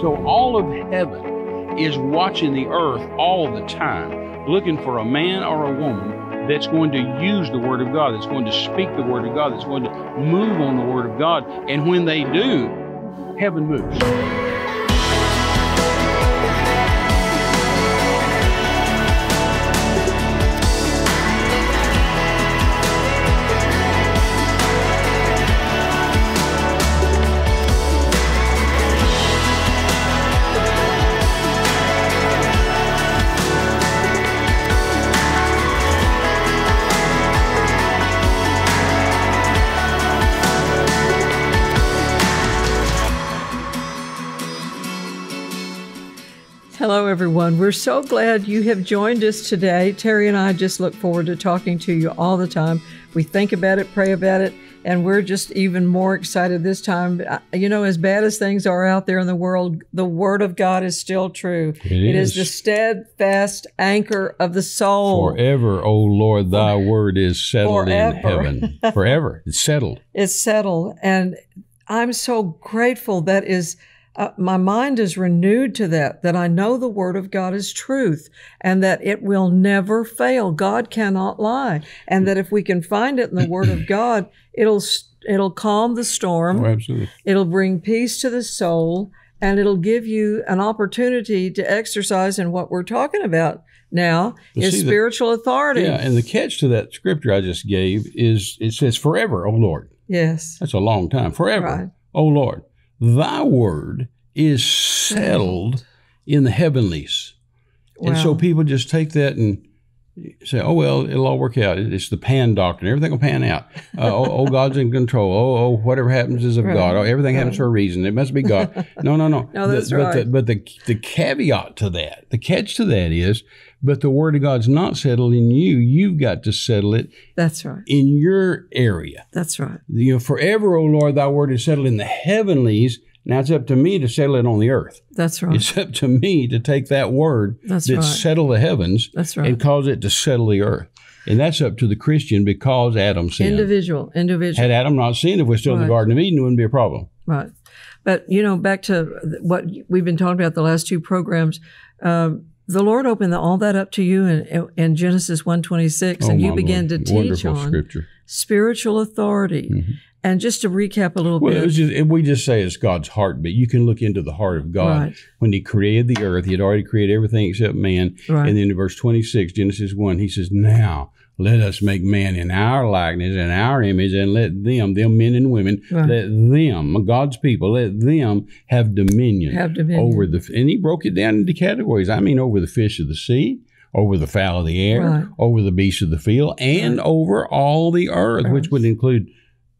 So all of heaven is watching the earth all the time, looking for a man or a woman that's going to use the Word of God, that's going to speak the Word of God, that's going to move on the Word of God. And when they do, heaven moves. Everyone. We're so glad you have joined us today. Terry and I just look forward to talking to you all the time. We think about it, pray about it, and we're just even more excited this time. You know, as bad as things are out there in the world, the Word of God is still true. It is is. the steadfast anchor of the soul. Forever, O Lord, thy word is settled in heaven. Forever. It's settled. It's settled. And I'm so grateful that is. Uh, my mind is renewed to that, that I know the word of God is truth and that it will never fail. God cannot lie. And that if we can find it in the word of God, it'll, it'll calm the storm. Oh, absolutely. It'll bring peace to the soul and it'll give you an opportunity to exercise in what we're talking about now But is see, the- spiritual authority. Yeah, and the catch to that scripture I just gave is it says, Forever, O Lord. yes. That's a long time. Forever, Right. O Lord. Thy word is settled in the heavenlies. And so people just take that and say, oh, well, it'll all work out. It's the pan doctrine. Everything will pan out. Uh, oh, oh, God's in control. Oh, oh, whatever happens is of Right. God. Oh, everything happens for a reason. It must be God. No, no, no. No, that's The- but The, right. but the, the caveat to that, the catch to that is, but the word of God's not settled in you. You've got to settle it That's right. in your area. That's right. You know, forever, O Lord, thy word is settled in the heavenlies. Now it's up to me to settle it on the earth. That's right. It's up to me to take that word That's that right. settle the heavens That's right. and cause it to settle the earth. And that's up to the Christian because Adam sinned. individual, individual. Had Adam not sinned, if we're still in the Garden of Eden, it wouldn't be a problem. Right. But, you know, back to what we've been talking about the last two programs, um, the Lord opened all that up to you in, in Genesis 126, and Oh, you my began Lord. to teach Wonderful on scripture. spiritual authority. And just to recap a little Well, it bit, was just, we just say it's God's heartbeat. You can look into the heart of God. Right. When He created the earth, He had already created everything except man. Right. And then in verse 26, Genesis 1, He says, Now let us make man in our likeness and our image, and let them, them men and women, Right. let them, God's people, let them have dominion, Have dominion. over the. And He broke it down into categories. I mean, over the fish of the sea. Over the fowl of the air, Right. over the beasts of the field, and over all the earth, which would include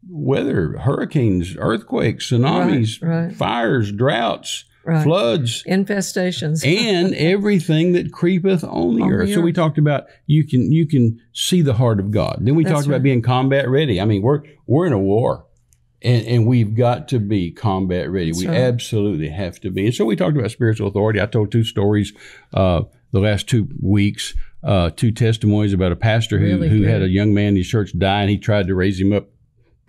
weather, hurricanes, earthquakes, tsunamis, Right, right. fires, droughts, right. floods, infestations. and everything that creepeth on the On the earth. So we talked about you can you can see the heart of God. Then we That's talked about being combat ready. I mean, we're we're in a war. And, and we've got to be combat ready. That's we absolutely have to be. And so we talked about spiritual authority. I told two stories uh, the last two weeks, uh, two testimonies about a pastor who, Really who had a young man in his church die, and he tried to raise him up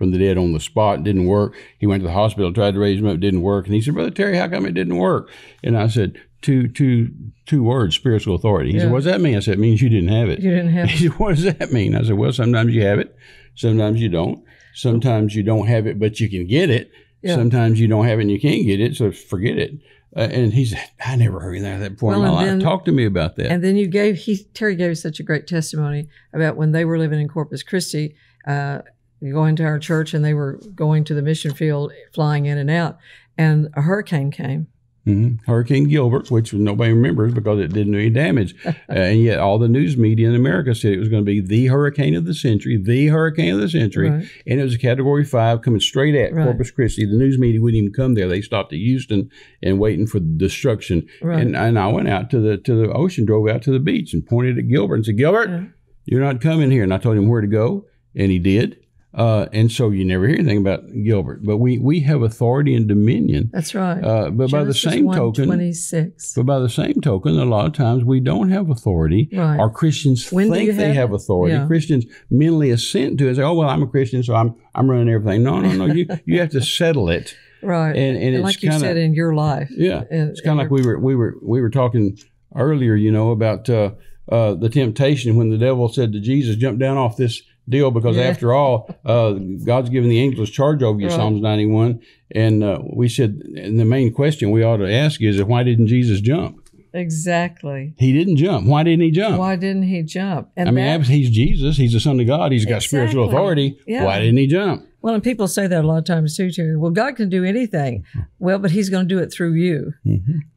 from the dead on the spot. It didn't work. He went to the hospital, tried to raise him up, it didn't work. And he said, Brother Terry, how come it didn't work? And I said, two, two, two words, spiritual authority. He Yeah. said, What does that mean? I said, It means you didn't have it. you didn't have He said, What does that mean? I said, Well, sometimes you have it, sometimes you don't. Sometimes you don't have it, but you can get it. Yeah. Sometimes you don't have it and you can't get it, so forget it. Uh, and he said, I never heard that before Well, in my and life. Talk to me about that. And then you gave he Terry gave such a great testimony about when they were living in Corpus Christi, uh, going to our church, and they were going to the mission field, flying in and out, and a hurricane came. hmm Hurricane Gilbert, which nobody remembers because it didn't do any damage. uh, and yet, all the news media in America said it was going to be the hurricane of the century, the hurricane of the century. Right. And it was a category five coming straight at Right. Corpus Christi. The news media wouldn't even come there. They stopped at Houston and waiting for destruction. Right. And, and I went out to the to the ocean, drove out to the beach, and pointed at Gilbert and said, Gilbert, Yeah. you're not coming here. And I told him where to go, and he did. Uh, and so you never hear anything about Gilbert. But we, we have authority and dominion. That's right. Uh, but by the Genesis same token, 1:26. but by the same token, a lot of times we don't have authority. Right. Or Christians When think you they have have authority. Yeah. Christians mentally assent to it. And say, "Oh well, I'm a Christian, so I'm I'm running everything." No, no, no. you you have to settle it Right. And- and it's like you kinda- said in your life. Yeah, And- it's kind of like we were we were we were talking earlier, you know, about uh, uh, the temptation when the devil said to Jesus, "Jump down off this deal," because Yeah. after all, uh, God's given the angels charge over you. Right. Psalms ninety one, and uh, we said, and the main question we ought to ask is, why didn't Jesus jump? Exactly. He didn't jump. Why didn't he jump? Why didn't he jump? And I mean, that- he's Jesus. He's the Son of God. He's got spiritual authority. Yeah. Why didn't he jump? well, and people say that a lot of times too, Terry. Well, God can do anything. Well, but He's going to do it through you,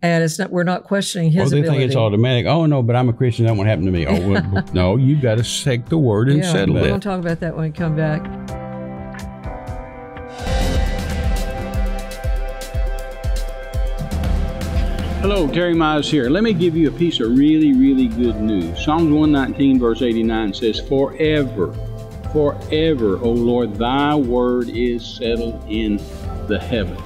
and it's not. We're not questioning His Well, Mm-hmm. they ability. think it's automatic. Oh no, but I'm a Christian. That won't happen to me. Oh well, no, you've got to take the word and yeah, settle we're it. going to talk about that when we come back. Hello, Terry Mize here. Let me give you a piece of really, really good news. Psalms 119, verse 89 says, Forever, forever, O Lord, thy word is settled in the heavens.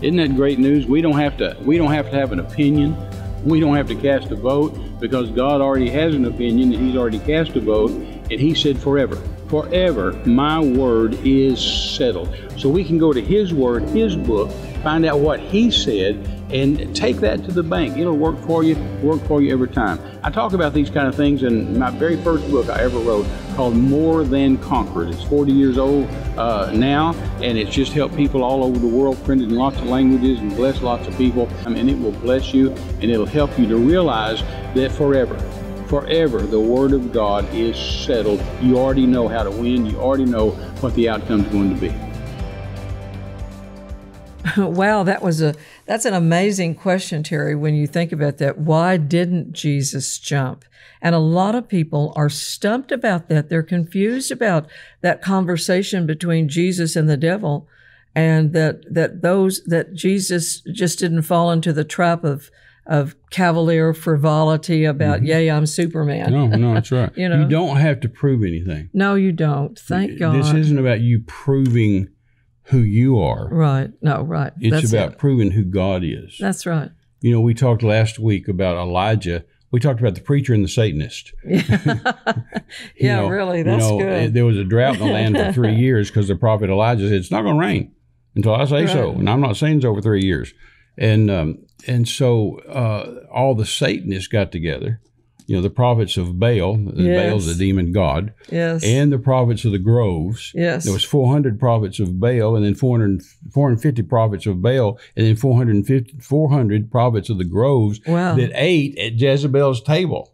Isn't that great news? We don't have to we don't have to have an opinion. We don't have to cast a vote because God already has an opinion and He's already cast a vote, and He said forever. Forever, my word is settled. So we can go to His word, His book, find out what He said, and take that to the bank. It'll work for you, work for you every time. I talk about these kind of things in my very first book I ever wrote called More Than Conquered. It's 40 years old uh, now, and it's just helped people all over the world, printed in lots of languages, and blessed lots of people. I mean, it will bless you, and it'll help you to realize that forever, forever, the Word of God is settled. You already know how to win. You already know what the outcome's going to be. wow, that was a that's an amazing question, Terry. When you think about that, why didn't Jesus jump? And a lot of people are stumped about that. They're confused about that conversation between Jesus and the devil, and that that those that Jesus just didn't fall into the trap of of cavalier frivolity about, yay, I'm Superman. No, no, that's right. You know? you don't have to prove anything. No, you don't. Thank God. This isn't about you proving who you are. right. No, right. It's That's about it. proving who God is. That's right. You know, we talked last week about Elijah. We talked about the preacher and the Satanist. You Yeah, know- really. you That's know, good. There was a drought in the land for three years because the prophet Elijah said it's not going to rain until I say so, and I'm not saying it's over three years. And um, and so uh, all the Satanists got together. You know, the prophets of Baal. Baal's a demon god. yes. and the prophets of the groves. Yes. There was 400 prophets of Baal, and then 400, 450 prophets of Baal, and then 450, 400 prophets of the groves Wow. that ate at Jezebel's table.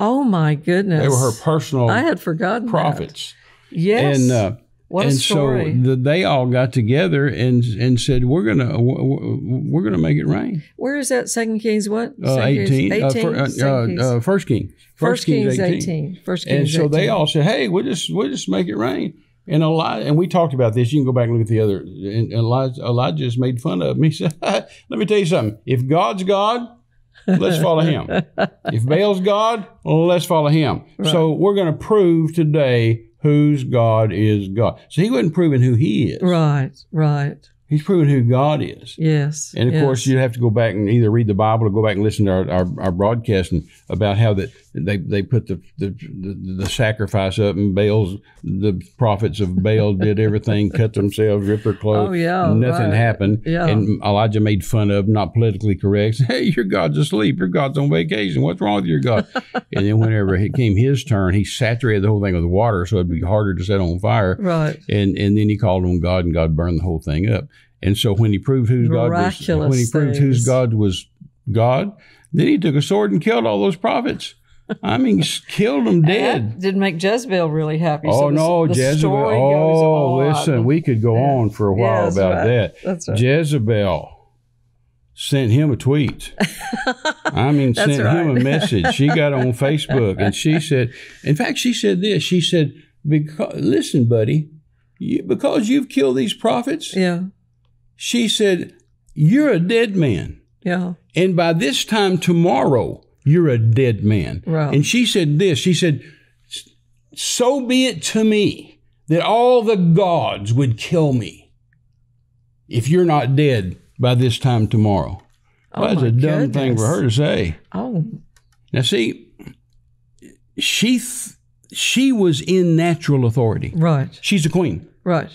Oh my goodness! They were her personal I had forgotten that. prophets. Yes. And uh, what a and story! so the, they all got together and and said we're gonna we're gonna make it rain. Where is that? Second Kings what? Uh, Second Kings 18, uh, 18? uh, Second Kings. uh, uh, First King, First Kings 18. First Kings and so they all said, "Hey, we'll just we'll just make it rain." And Elijah, and we talked about this. You can go back and look at the other. And Elijah, Elijah just made fun of me. He said, "Let me tell you something. If God's God, let's follow Him. if Baal's God, let's follow Him. So we're going to prove today whose God is God. So he wasn't proving who He is. Right. Right. He's proving who God is. Yes. And of yes. course, you have to go back and either read the Bible or go back and listen to our, our, our broadcast and about how that they, they put the, the the the sacrifice up and Baal's the prophets of Baal did everything, cut themselves, ripped their clothes. Oh, yeah, nothing right. happened. Yeah. And Elijah made fun of, not politically correct. Hey, your God's asleep. Your God's on vacation. What's wrong with your God? and then whenever it came his turn, he saturated the whole thing with water so it'd be harder to set on fire. Right. And and then he called on God, and God burned the whole thing up. And so when he proved whose God was, when he proved whose. God was God, then he took a sword and killed all those prophets. I mean, killed them dead. Didn't make Jezebel really happy. Oh so the, no, the Jezebel! Oh, goes on. listen, we could go on for a while Yes, about right. that. That's right. Jezebel sent him a tweet. I mean, sent him a message. She got on Facebook and she said, in fact, she said this. She said, because, listen, buddy, you, because you've killed these prophets, Yeah. She said, you're a dead man. Yeah. And by this time tomorrow, you're a dead man. Right. And she said this she said, So be it to me that all the gods would kill me if you're not dead by this time tomorrow. Oh, Well, that's a dumb thing for her to say. Oh. Now, see, she th- she was in natural authority. Right. She's a queen. Right.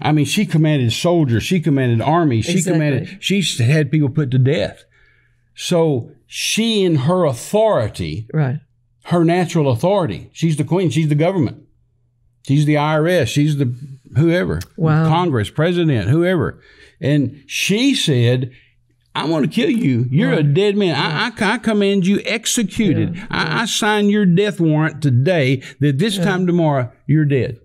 I mean, she commanded soldiers, she commanded armies, she Exactly. commanded, she had people put to death. So she, in her authority, Right. her natural authority, she's the queen, she's the government, she's the IRS, she's the whoever, Wow. Congress, president, whoever. And she said, I'm going to kill you. You're a dead man. I, I, I command you executed. I, I sign your death warrant today that this time tomorrow you're dead.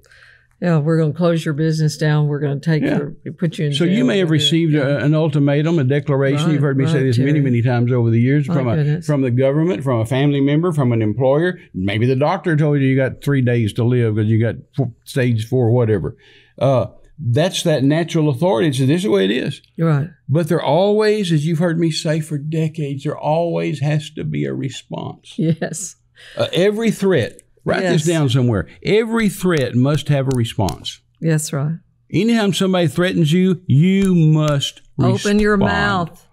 Yeah, we're going to close your business down. We're going to take Yeah. your, put you in So you may have received a, an ultimatum, a declaration. Right, You've heard me say this many, Terry. many times over the years My from a, from the government, from a family member, from an employer. Maybe the doctor told you you got three days to live because you got four, stage four, whatever. Uh, that's that natural authority. So this is the way it is. You're right. But there always, as you've heard me say for decades, there always has to be a response. Yes. Uh, every threat, write Yes. this down somewhere. Every threat must have a response. Yes, right. Anytime somebody threatens you, you must Open your mouth.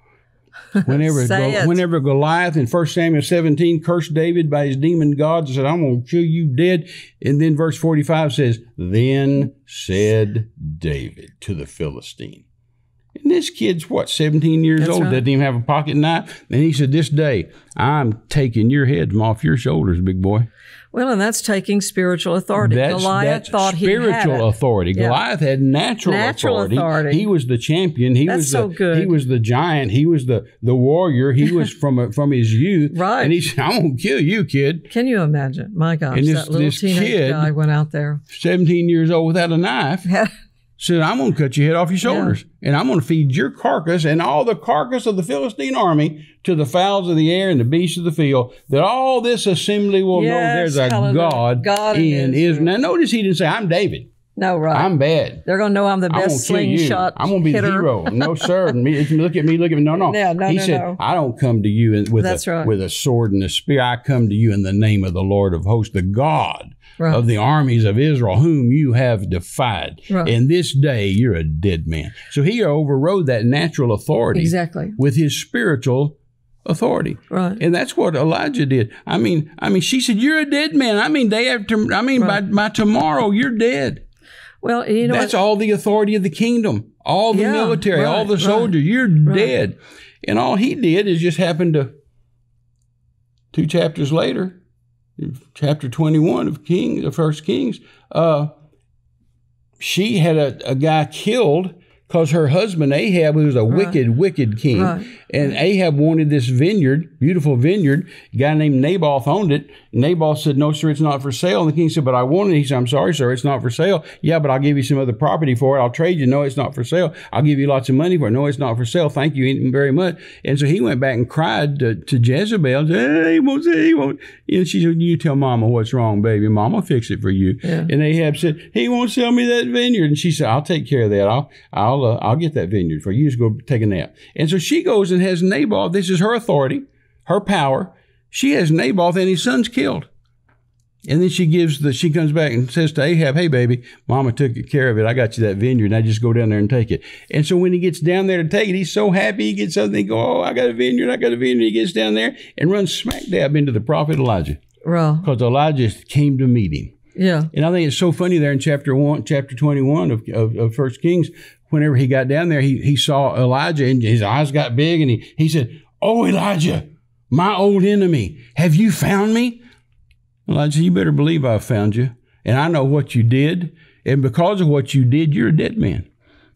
Whenever, Go- whenever Goliath in 1 Samuel 17 cursed David by his demon gods and said, I'm going to kill you dead. And then verse 45 says, Then said David to the Philistine. And this kid's what, 17 years That's old, right. doesn't even have a pocket knife. And he said, This day, I'm taking your head from off your shoulders, big boy. Well, and that's taking spiritual authority. That's, Goliath that's thought he had spiritual authority. Yeah. Goliath had natural, Natural authority. authority. He was the champion. He That's was so the, good. He was the giant. He was the the warrior. He was from a, from his youth. Right. And he said, "I'm gonna kill you, kid." Can you imagine? My gosh, And this- that little this teenage kid- guy went out there. 17 years old without a knife. Said, "I'm gonna cut your head off your shoulders, and I'm gonna feed your carcass and all the carcass of the Philistine army to the fowls of the air and the beasts of the field. That all this assembly will know there's a hallelujah. God, God in Israel. Israel." Now, notice he didn't say, "I'm David. no, right. I'm bad." They're going to know I'm the best slingshot I'm gonna be hitter. the hero. No, sir. Me, look at me. Look at me. No, no. No, no, he no, said, no. "I don't come to you with That's a right. with a sword and a spear. I come to you in the name of the Lord of hosts, the God Right. of the armies of Israel, whom you have defied. Right. And this day you're a dead man." So he overrode that natural authority Exactly. with his spiritual authority. Right. And that's what Elijah did. I mean, I mean, she said, "You're a dead man." I mean, day after. I mean, by by tomorrow, you're dead. Well, you know, That's what? all the authority of the kingdom, all the Yeah, military, all the right, soldiers. You're dead. And all he did is just happened to, two chapters later, chapter 21 of Kings, of First Kings, uh, she had a, a guy killed because her husband Ahab, who was a wicked, wicked king, Right. And Ahab wanted this vineyard, beautiful vineyard. A guy named Naboth owned it. Naboth said, "No, sir, it's not for sale." And the king said, "But I want it." He said, "I'm sorry, sir, it's not for sale." Yeah, but I'll give you some other property for it. I'll trade you. No, it's not for sale. I'll give you lots of money for it. No, it's not for sale. Thank you very much. And so he went back and cried to, to Jezebel. Hey, he won't say he won't. And she said, "You tell Mama what's wrong, baby. Mama fix it for you." Yeah. And Ahab said, "He won't sell me that vineyard." And she said, "I'll take care of that. I'll I'll uh, I'll get that vineyard for you. Just go take a nap." And so she goes and has Naboth. This is her authority, her power. She has Naboth and his sons killed. And then she gives the she comes back and says to Ahab, "Hey baby, Mama took care of it. I got you that vineyard. Now just go down there and take it." And so when he gets down there to take it, he's so happy. He gets up and he go, "Oh, I got a vineyard. I got a vineyard." He gets down there and runs smack dab into the prophet Elijah well, because Elijah came to meet him. yeah, And I think it's so funny there in chapter one, chapter twenty-one of, of, of First Kings. Whenever he got down there, he, he saw Elijah and his eyes got big, and he he said, "Oh Elijah, my old enemy, have you found me?" Elijah, you better believe I've found you, and I know what you did, and because of what you did, you're a dead man.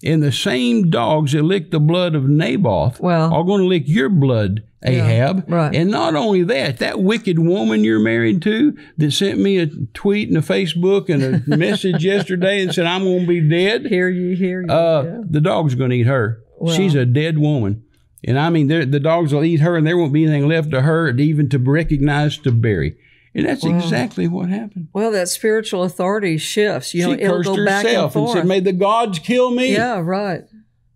And the same dogs that licked the blood of Naboth Well- are going to lick your blood, Ahab. right. And not only that, that wicked woman you're married to that sent me a tweet and a Facebook and a message yesterday and said, I'm going to be dead, hear you, hear you. uh, yeah. the dog's going to eat her. Well- She's a dead woman. And I mean, the dogs will eat her and there won't be anything left to her even to recognize to bury. And that's exactly what happened. Well, that spiritual authority shifts. You know, she it'll cursed go back and herself and, forth. said, May the gods kill me. yeah, right.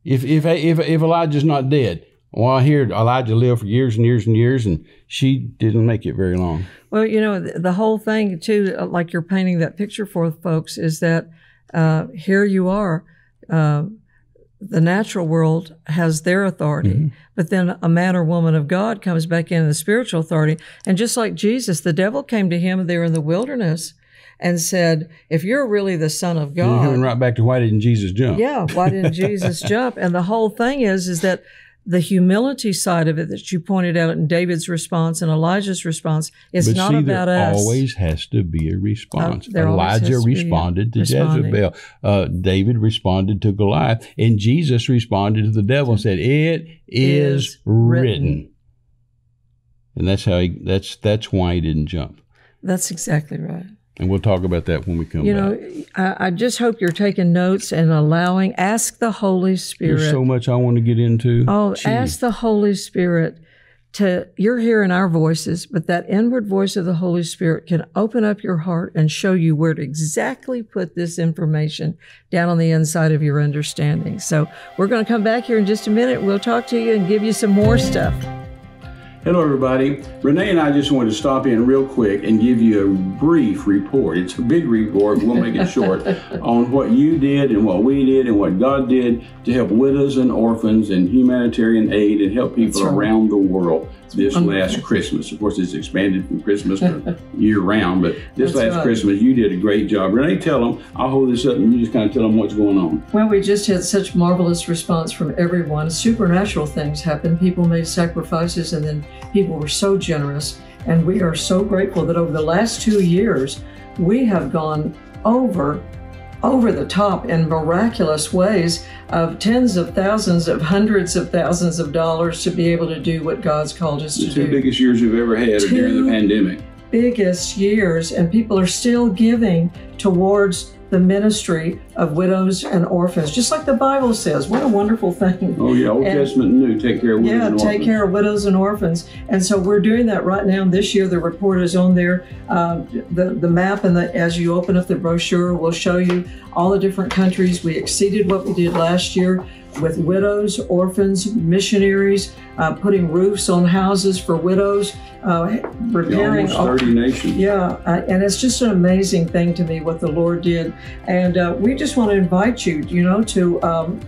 If, if, if, if Elijah's not dead. Well, I hear Elijah lived for years and years and years, and she didn't make it very long. Well, you know, the, the whole thing too, uh, like you're painting that picture for folks, is that uh, here you are. Uh, the natural world has their authority, Mm-hmm. but then a man or woman of God comes back into the spiritual authority. And just like Jesus, the devil came to him there in the wilderness and said, If you're really the Son of And you're coming right back to why didn't Jesus jump? yeah, why didn't Jesus jump? And the whole thing is, is that the humility side of it that you pointed out in David's response and Elijah's response is but not see, about there us. always has to be a response. Uh, Elijah has to be a responded to responding. Jezebel. Uh, David responded to Goliath, and Jesus responded to the devil and said, "It is, Is written. written. And that's how he. That's that's why he didn't jump. That's exactly right. And we'll talk about that when we come back. You back. know, I, I just hope you're taking notes and allowing, ask the Holy Spirit. There's so much I want to get into. Oh, Gee. ask the Holy Spirit to, you're hearing our voices, but that inward voice of the Holy Spirit can open up your heart and show you where to exactly put this information down on the inside of your understanding. So we're going to come back here in just a minute. We'll talk to you and give you some more stuff. Hello, everybody. Renee and I just wanted to stop in real quick and give you a brief report. It's a big report, we'll make it short, on what you did and what we did and what God did to help widows and orphans and humanitarian aid and help people right. around the world this last Christmas. Of course, it's expanded from Christmas to year round, but this That's last right. Christmas, you did a great job. Renee, tell them, I'll hold this up and you just kind of tell them what's going on. Well, we just had such marvelous response from everyone. Supernatural things happened. People made sacrifices, and then people were so generous. And we are so grateful that over the last two years, we have gone over over the top in miraculous ways of tens of thousands of hundreds of thousands of dollars to be able to do what God's called us to do. The to two do. biggest years you've ever had are during the pandemic. biggest years, and people are still giving towards the ministry of widows and orphans, just like the Bible says. What a wonderful thing. Oh, yeah, Old And- Testament and New, take care of widows Yeah, and take care of widows and orphans, and so we're doing that right now. This year, the report is on there. Uh, the the map and the as you open up the brochure, will show you all the different countries. We exceeded what we did last year with widows, orphans, missionaries, uh, putting roofs on houses for widows, uh, repairing. Almost 30 nations. Yeah, uh, and it's just an amazing thing to me what the Lord did, and uh, we just want to invite you, you know, to um,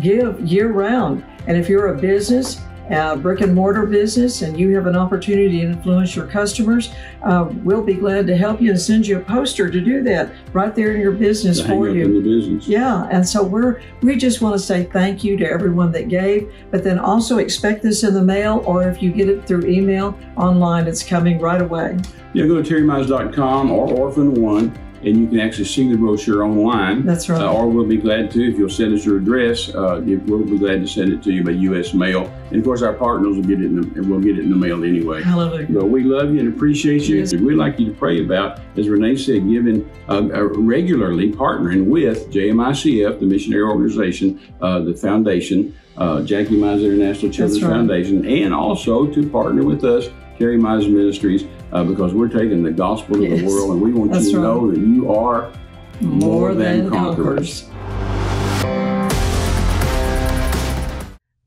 give year round. And if you're a business, a brick and mortar business, and you have an opportunity to influence your customers, uh, we'll be glad to help you and send you a poster to do that right there in your business To for you. business. Yeah, and so we're we just want to say thank you to everyone that gave, but then also expect this in the mail, or if you get it through email online, it's coming right away. Yeah, go to terrymize.com or Orphan One, and you can actually see the brochure online. That's right. Uh, or we'll be glad to, if you'll send us your address, uh, we'll be glad to send it to you by U.S. mail. And of course, our partners will get it in the, and we'll get it in the mail anyway. Hallelujah. But we love you and appreciate you. Yes. We'd like you to pray about, as Renee said, giving uh, uh, regularly partnering with JMICF, the missionary organization, uh, the foundation, uh, Jackie Mize International Children's right. Foundation, and also to partner with us, Terry Mize Ministries, uh, because we're taking the gospel to Yes. the world, and we want That's you to right. know that you are More than conquerors.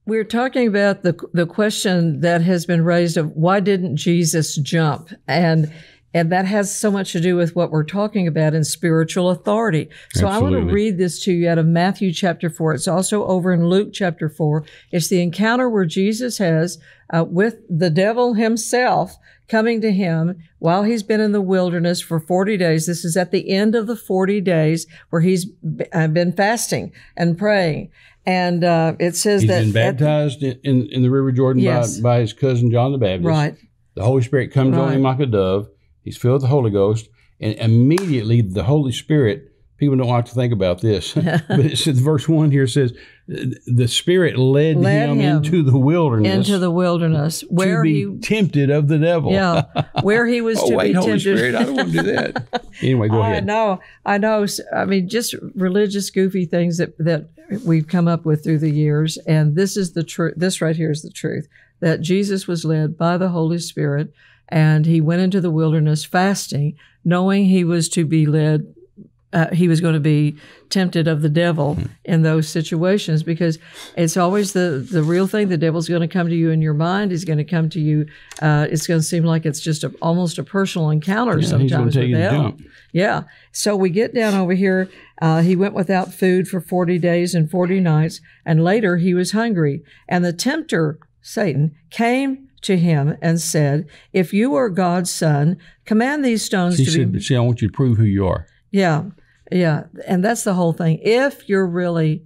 We're talking about the the question that has been raised of why didn't Jesus jump? And and that has so much to do with what we're talking about in spiritual authority. So I want to read this to you out of Matthew chapter 4. It's also over in Luke chapter 4. It's the encounter where Jesus has uh, with the devil himself coming to him while he's been in the wilderness for 40 days. This is at the end of the 40 days where he's uh, been fasting and praying. And uh, it says He's that been baptized in, in, in the River Jordan Yes. by, by his cousin John the Baptist. right. The Holy Spirit comes on him like a dove. He's filled with the Holy Ghost, and immediately the Holy Spirit. People don't like to think about this, but it says verse one here says the Spirit led, Led him, him into the wilderness Into the wilderness where he, tempted of the devil. yeah, where he was oh to wait, be Holy tempted. Spirit, I don't want to do that. anyway, go I ahead. I know, I know. I mean, just religious goofy things that that we've come up with through the years, and this is the truth. This right here is the truth that Jesus was led by the Holy Spirit, and he went into the wilderness fasting, knowing he was to be led. Uh, he was going to be tempted of the devil in those situations because it's always the the real thing. The devil's going to come to you in your mind. He's going to come to you. Uh, it's going to seem like it's just a, almost a personal encounter Yeah, sometimes with hell. Yeah. So we get down over here. Uh, he went without food for 40 days and 40 nights, and later he was hungry. And the tempter, Satan, came to him and said, If you are God's son, command these stones She to said, be. "See, I want you to prove who you are." Yeah, yeah. And that's the whole thing. If you're really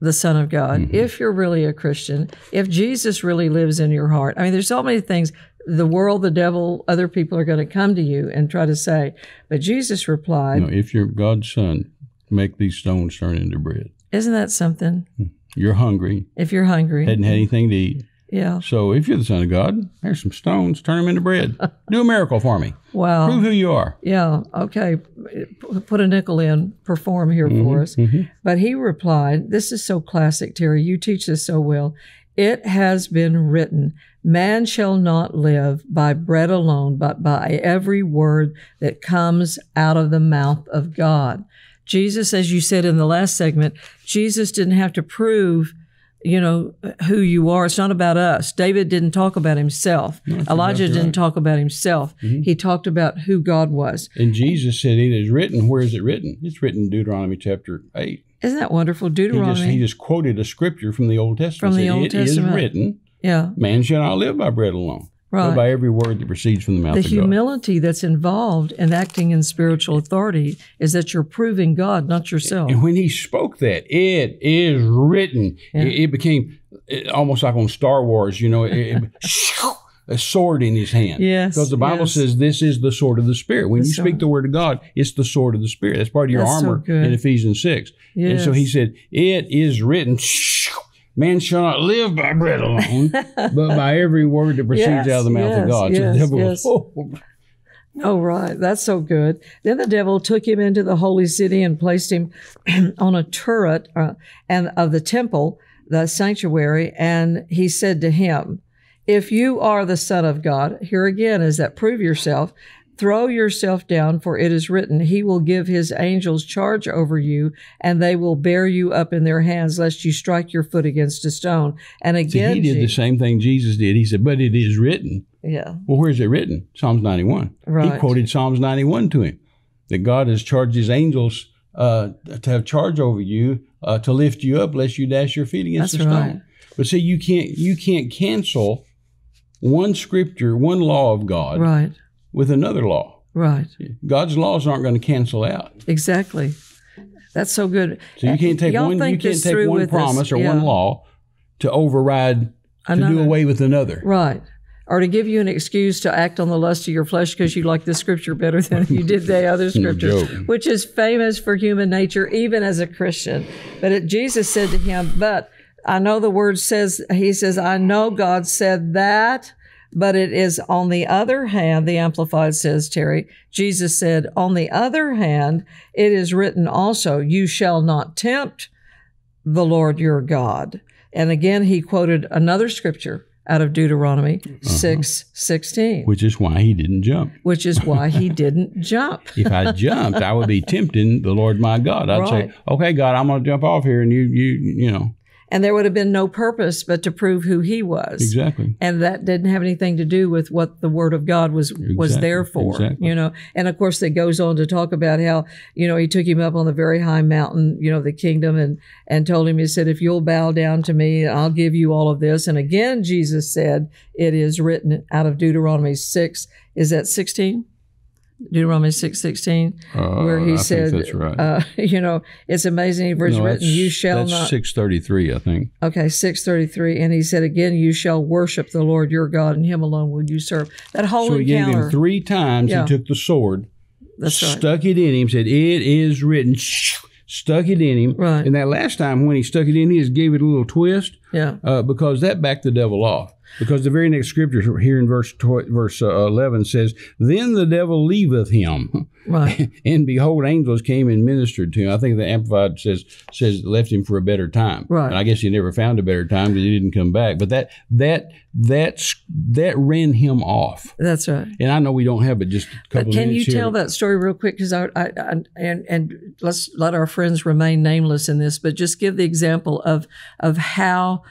the Son of God, Mm-hmm. if you're really a Christian, if Jesus really lives in your heart, I mean, there's so many things the world, the devil, other people are going to come to you and try to say. But Jesus replied, know, if you're God's son, make these stones turn into bread. Isn't that something? You're hungry, If you're hungry. hadn't had anything to eat. Yeah. So if you're the son of God, here's some stones, turn them into bread. Do a miracle for me. Wow. Prove who you are. Yeah, okay. Put a nickel in, perform here for mm-hmm, us. Mm-hmm. But he replied, This is so classic, Terry. You teach this so well. It has been written, Man shall not live by bread alone, but by every word that comes out of the mouth of God. Jesus, as you said in the last segment, Jesus didn't have to prove you know who you are it's not about us david didn't talk about himself elijah didn't talk about himself mm-hmm. he talked about who god was And Jesus said, It is written. Where is it written? It's written in Deuteronomy chapter 8. isn't that wonderful He deuteronomy just, he just quoted a scripture from the Old Testament. From the Said, Old "It is Testament. written, yeah man shall not live by bread alone, right by every word that proceeds from the mouth the of God. The humility that's involved in acting in spiritual authority is that you're proving god not yourself And when he spoke that, it is written. Yeah. It, it became almost like on Star Wars, you know, it, a sword in his hand. Yes, Because the Bible yes. says this is the sword of the Spirit. When The you sword. speak the word of God, it's the sword of the Spirit. That's part of your That's armor good. in Ephesians 6. Yes. And so he said, It is written, man shall not live by bread alone, but by every word that proceeds Yes, out of the mouth yes, of God. so yes, the devil yes. was, oh, Oh, right. That's so good. Then the devil took him into the holy city and placed him on a turret uh, and of the temple, the sanctuary, and he said to him, "If you are the Son of God, here again is that prove yourself." Throw yourself down, for it is written, He will give His angels charge over you, and they will bear you up in their hands, lest you strike your foot against a stone. And See, again, he did the same thing Jesus did. He said, But it is written. yeah, Well, where is it written? Psalms 91. Right. He quoted Psalms 91 to him that God has charged his angels uh, to have charge over you uh, to lift you up lest you dash your feet against That's a stone. right. But see, you can't you can't cancel one scripture, one law of God right, with another law. right, God's laws aren't going to cancel out. exactly. That's so good. So you can't take Y'all one you can't take one us. promise or Yeah. one law to override to do away with another. Right. Or to give you an excuse to act on the lust of your flesh because you like this scripture better than you did the other scriptures, joke. which is famous for human nature, even as a Christian. But it, Jesus said to him, But I know the word says, He says, I know God said that, but it is on the other hand, the Amplified says, Terry, Jesus said, On the other hand, it is written also, You shall not tempt the Lord your God. And again, he quoted another scripture out of Deuteronomy uh-huh. six sixteen, Which is why he didn't jump. which is why he didn't jump. If I jumped, I would be tempting the Lord my God. I'd Right. say, "Okay, God, I'm going to jump off here," and you, you, you know, And there would have been no purpose but to prove who he was. exactly. And that didn't have anything to do with what the word of God was was there for, exactly. you know. And of course, it goes on to talk about how you know he took him up on the very high mountain, you know, the kingdom, and and told him he said, "If you'll bow down to me, I'll give you all of this." And again, Jesus said, "It is written out of Deuteronomy six. Is that sixteen? Deuteronomy six sixteen, where Uh, he I said, right. uh, you know, it's amazing. Verse No, written, "You shall not." Six thirty three, I think. Okay, 633. And he said again, You shall worship the Lord your God, and him alone will you serve. That whole So he gave him three times. Yeah. He took the sword, that's right. stuck it in him, said, "It is written." Stuck it in him, Right. and that last time when he stuck it in, he just gave it a little twist Yeah. uh, because that backed the devil off. Because the very next scripture here in verse tw- verse uh, eleven says, "Then the devil leaveth him." Right. and behold, angels came and ministered to him. I think the Amplified says says left him for a better time. Right. And I guess he never found a better time because he didn't come back. But that that that's that ran him off. That's right. And I know we don't have but just a couple But can you here. tell that story real quick? Because I, I, I and and let's let our friends remain nameless in this, but just give the example of of how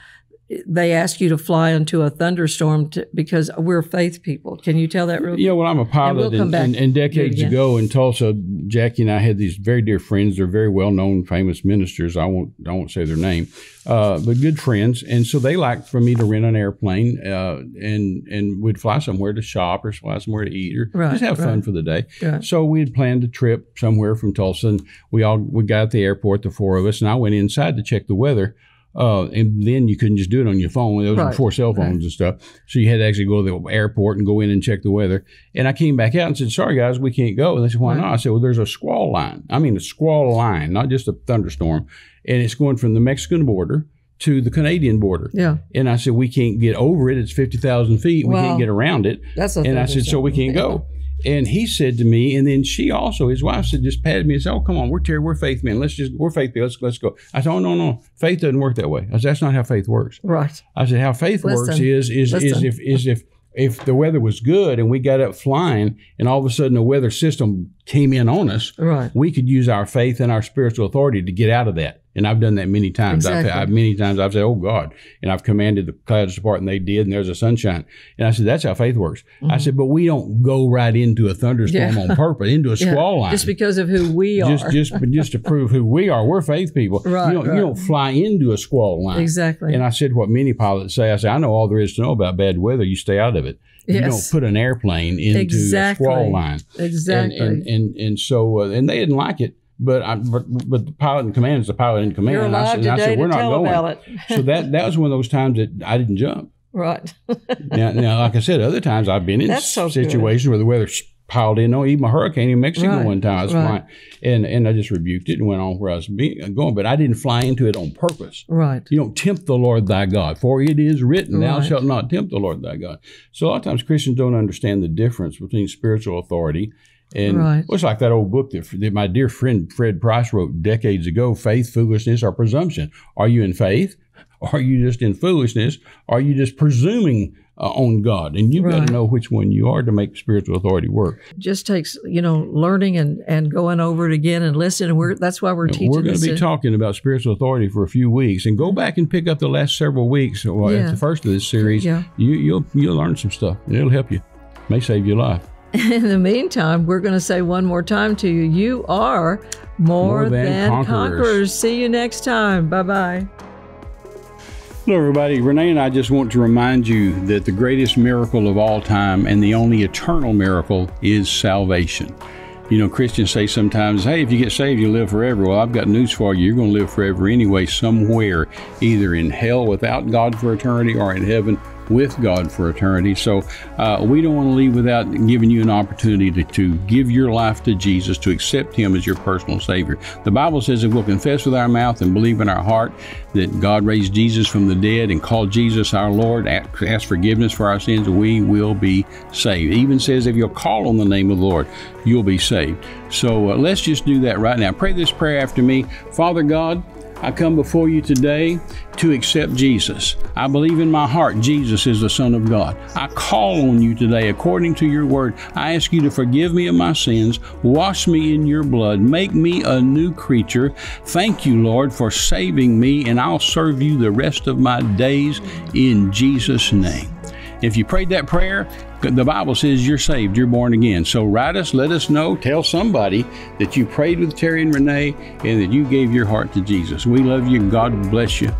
they ask you to fly into a thunderstorm to, because we're faith people. Can you tell that real Yeah, well, I'm a pilot, we'll and, back and, and decades ago in Tulsa, Jackie and I had these very dear friends. They're very well known, famous ministers. I won't, I won't say their name, uh, but good friends. And so they liked for me to rent an airplane, uh, and and we'd fly somewhere to shop or fly somewhere to eat or Right, just have fun for the day. Right. So we had planned a trip somewhere from Tulsa, and we all we got at the airport, the four of us, and I went inside to check the weather. Uh, and then you couldn't just do it on your phone. Was Right, before cell phones right. and stuff. So you had to actually go to the airport and go in and check the weather. And I came back out and said, "Sorry guys, we can't go." And they said, "Why Right. not?" I said, "Well, there's a squall line. I mean, a squall line, not just a thunderstorm, and it's going from the Mexican border to the Canadian border." Yeah, And I said, "We can't get over it. It's fifty thousand feet. We can't get around it." that's a And I said, so we can't go. And he said to me, and then she also, his wife said, just patted me and said, "Oh, come on, we're Terry, we're faith men. Let's just, we're faith men. Let's let's go." I said, "Oh no, no, faith doesn't work that way." I said, "That's not how faith works." Right. I said, "How faith works Listen, is is is listen. if is if if the weather was good and we got up flying, and all of a sudden the weather system came in on us, Right. we could use our faith and our spiritual authority to get out of that." And I've done that many times. Exactly. I've, I've many times I've said, "Oh God," and I've commanded the clouds to part, and they did, and there's a sunshine. And I said, "That's how faith works." I said, "But we don't go right into a thunderstorm Mm-hmm. Yeah. on purpose, into a Yeah, squall line." Just because of who we are. just, just, just to prove who we are, we're faith people. Right, you don't, right. you don't fly into a squall line. exactly. And I said what many pilots say. I say, I know all there is to know about bad weather. You stay out of it. You don't put an airplane into Exactly. a squall line. exactly. And and and, and so uh, and they didn't like it. But I, but, but the pilot in command is the pilot in command. You're and I and I said, we're not going. so that that was one of those times that I didn't jump. right. Now, now like I said, other times I've been in That's so good. situations where the weather's piled in. Oh, even a hurricane in Mexico Right, one time I was right. flying, and and I just rebuked it and went on where I was being, uh, going. But I didn't fly into it on purpose. Right. You don't tempt the Lord thy God, for it is written, Thou shalt not tempt the Lord thy God. So a lot of times Christians don't understand the difference between spiritual authority and Right. well, it's like that old book that, that my dear friend Fred Price wrote decades ago Faith, Foolishness, or Presumption. Are you in faith? Are you just in foolishness? Are you just presuming uh, on God? And you've got to know which one you are to make spiritual authority work. Just takes you know learning and and going over it again and listening. And we're that's why we're teaching. We're going to be in- talking about spiritual authority for a few weeks, and go back and pick up the last several weeks. Well, Yeah. at the first of this series, Yeah. you, you'll you'll learn some stuff, and it'll help you. May save your life. In the meantime, we're going to say one more time to you: you are more, More than than, conquerors. conquerors. See you next time. Bye bye. Hello, everybody. Renee and I just want to remind you that the greatest miracle of all time and the only eternal miracle is salvation. You know, Christians say sometimes, hey, if you get saved, you live forever. Well, I've got news for you. You're going to live forever anyway, somewhere, either in hell without God for eternity or in heaven with God for eternity. So uh, we don't want to leave without giving you an opportunity to, to give your life to Jesus, to accept Him as your personal Savior. The Bible says if we'll confess with our mouth and believe in our heart that God raised Jesus from the dead and called Jesus our Lord, ask forgiveness for our sins, we will be saved. It even says if you'll call on the name of the Lord, you'll be saved. So uh, let's just do that right now. Pray this prayer after me. Father God, I come before you today to accept Jesus. I believe in my heart Jesus is the Son of God. I call on you today according to your word. I ask you to forgive me of my sins, wash me in your blood, make me a new creature. Thank you, Lord, for saving me, and I'll serve you the rest of my days in Jesus' name. If you prayed that prayer, the Bible says you're saved, you're born again. So write us, let us know, tell somebody that you prayed with Terry and Renee and that you gave your heart to Jesus. We love you. God bless you.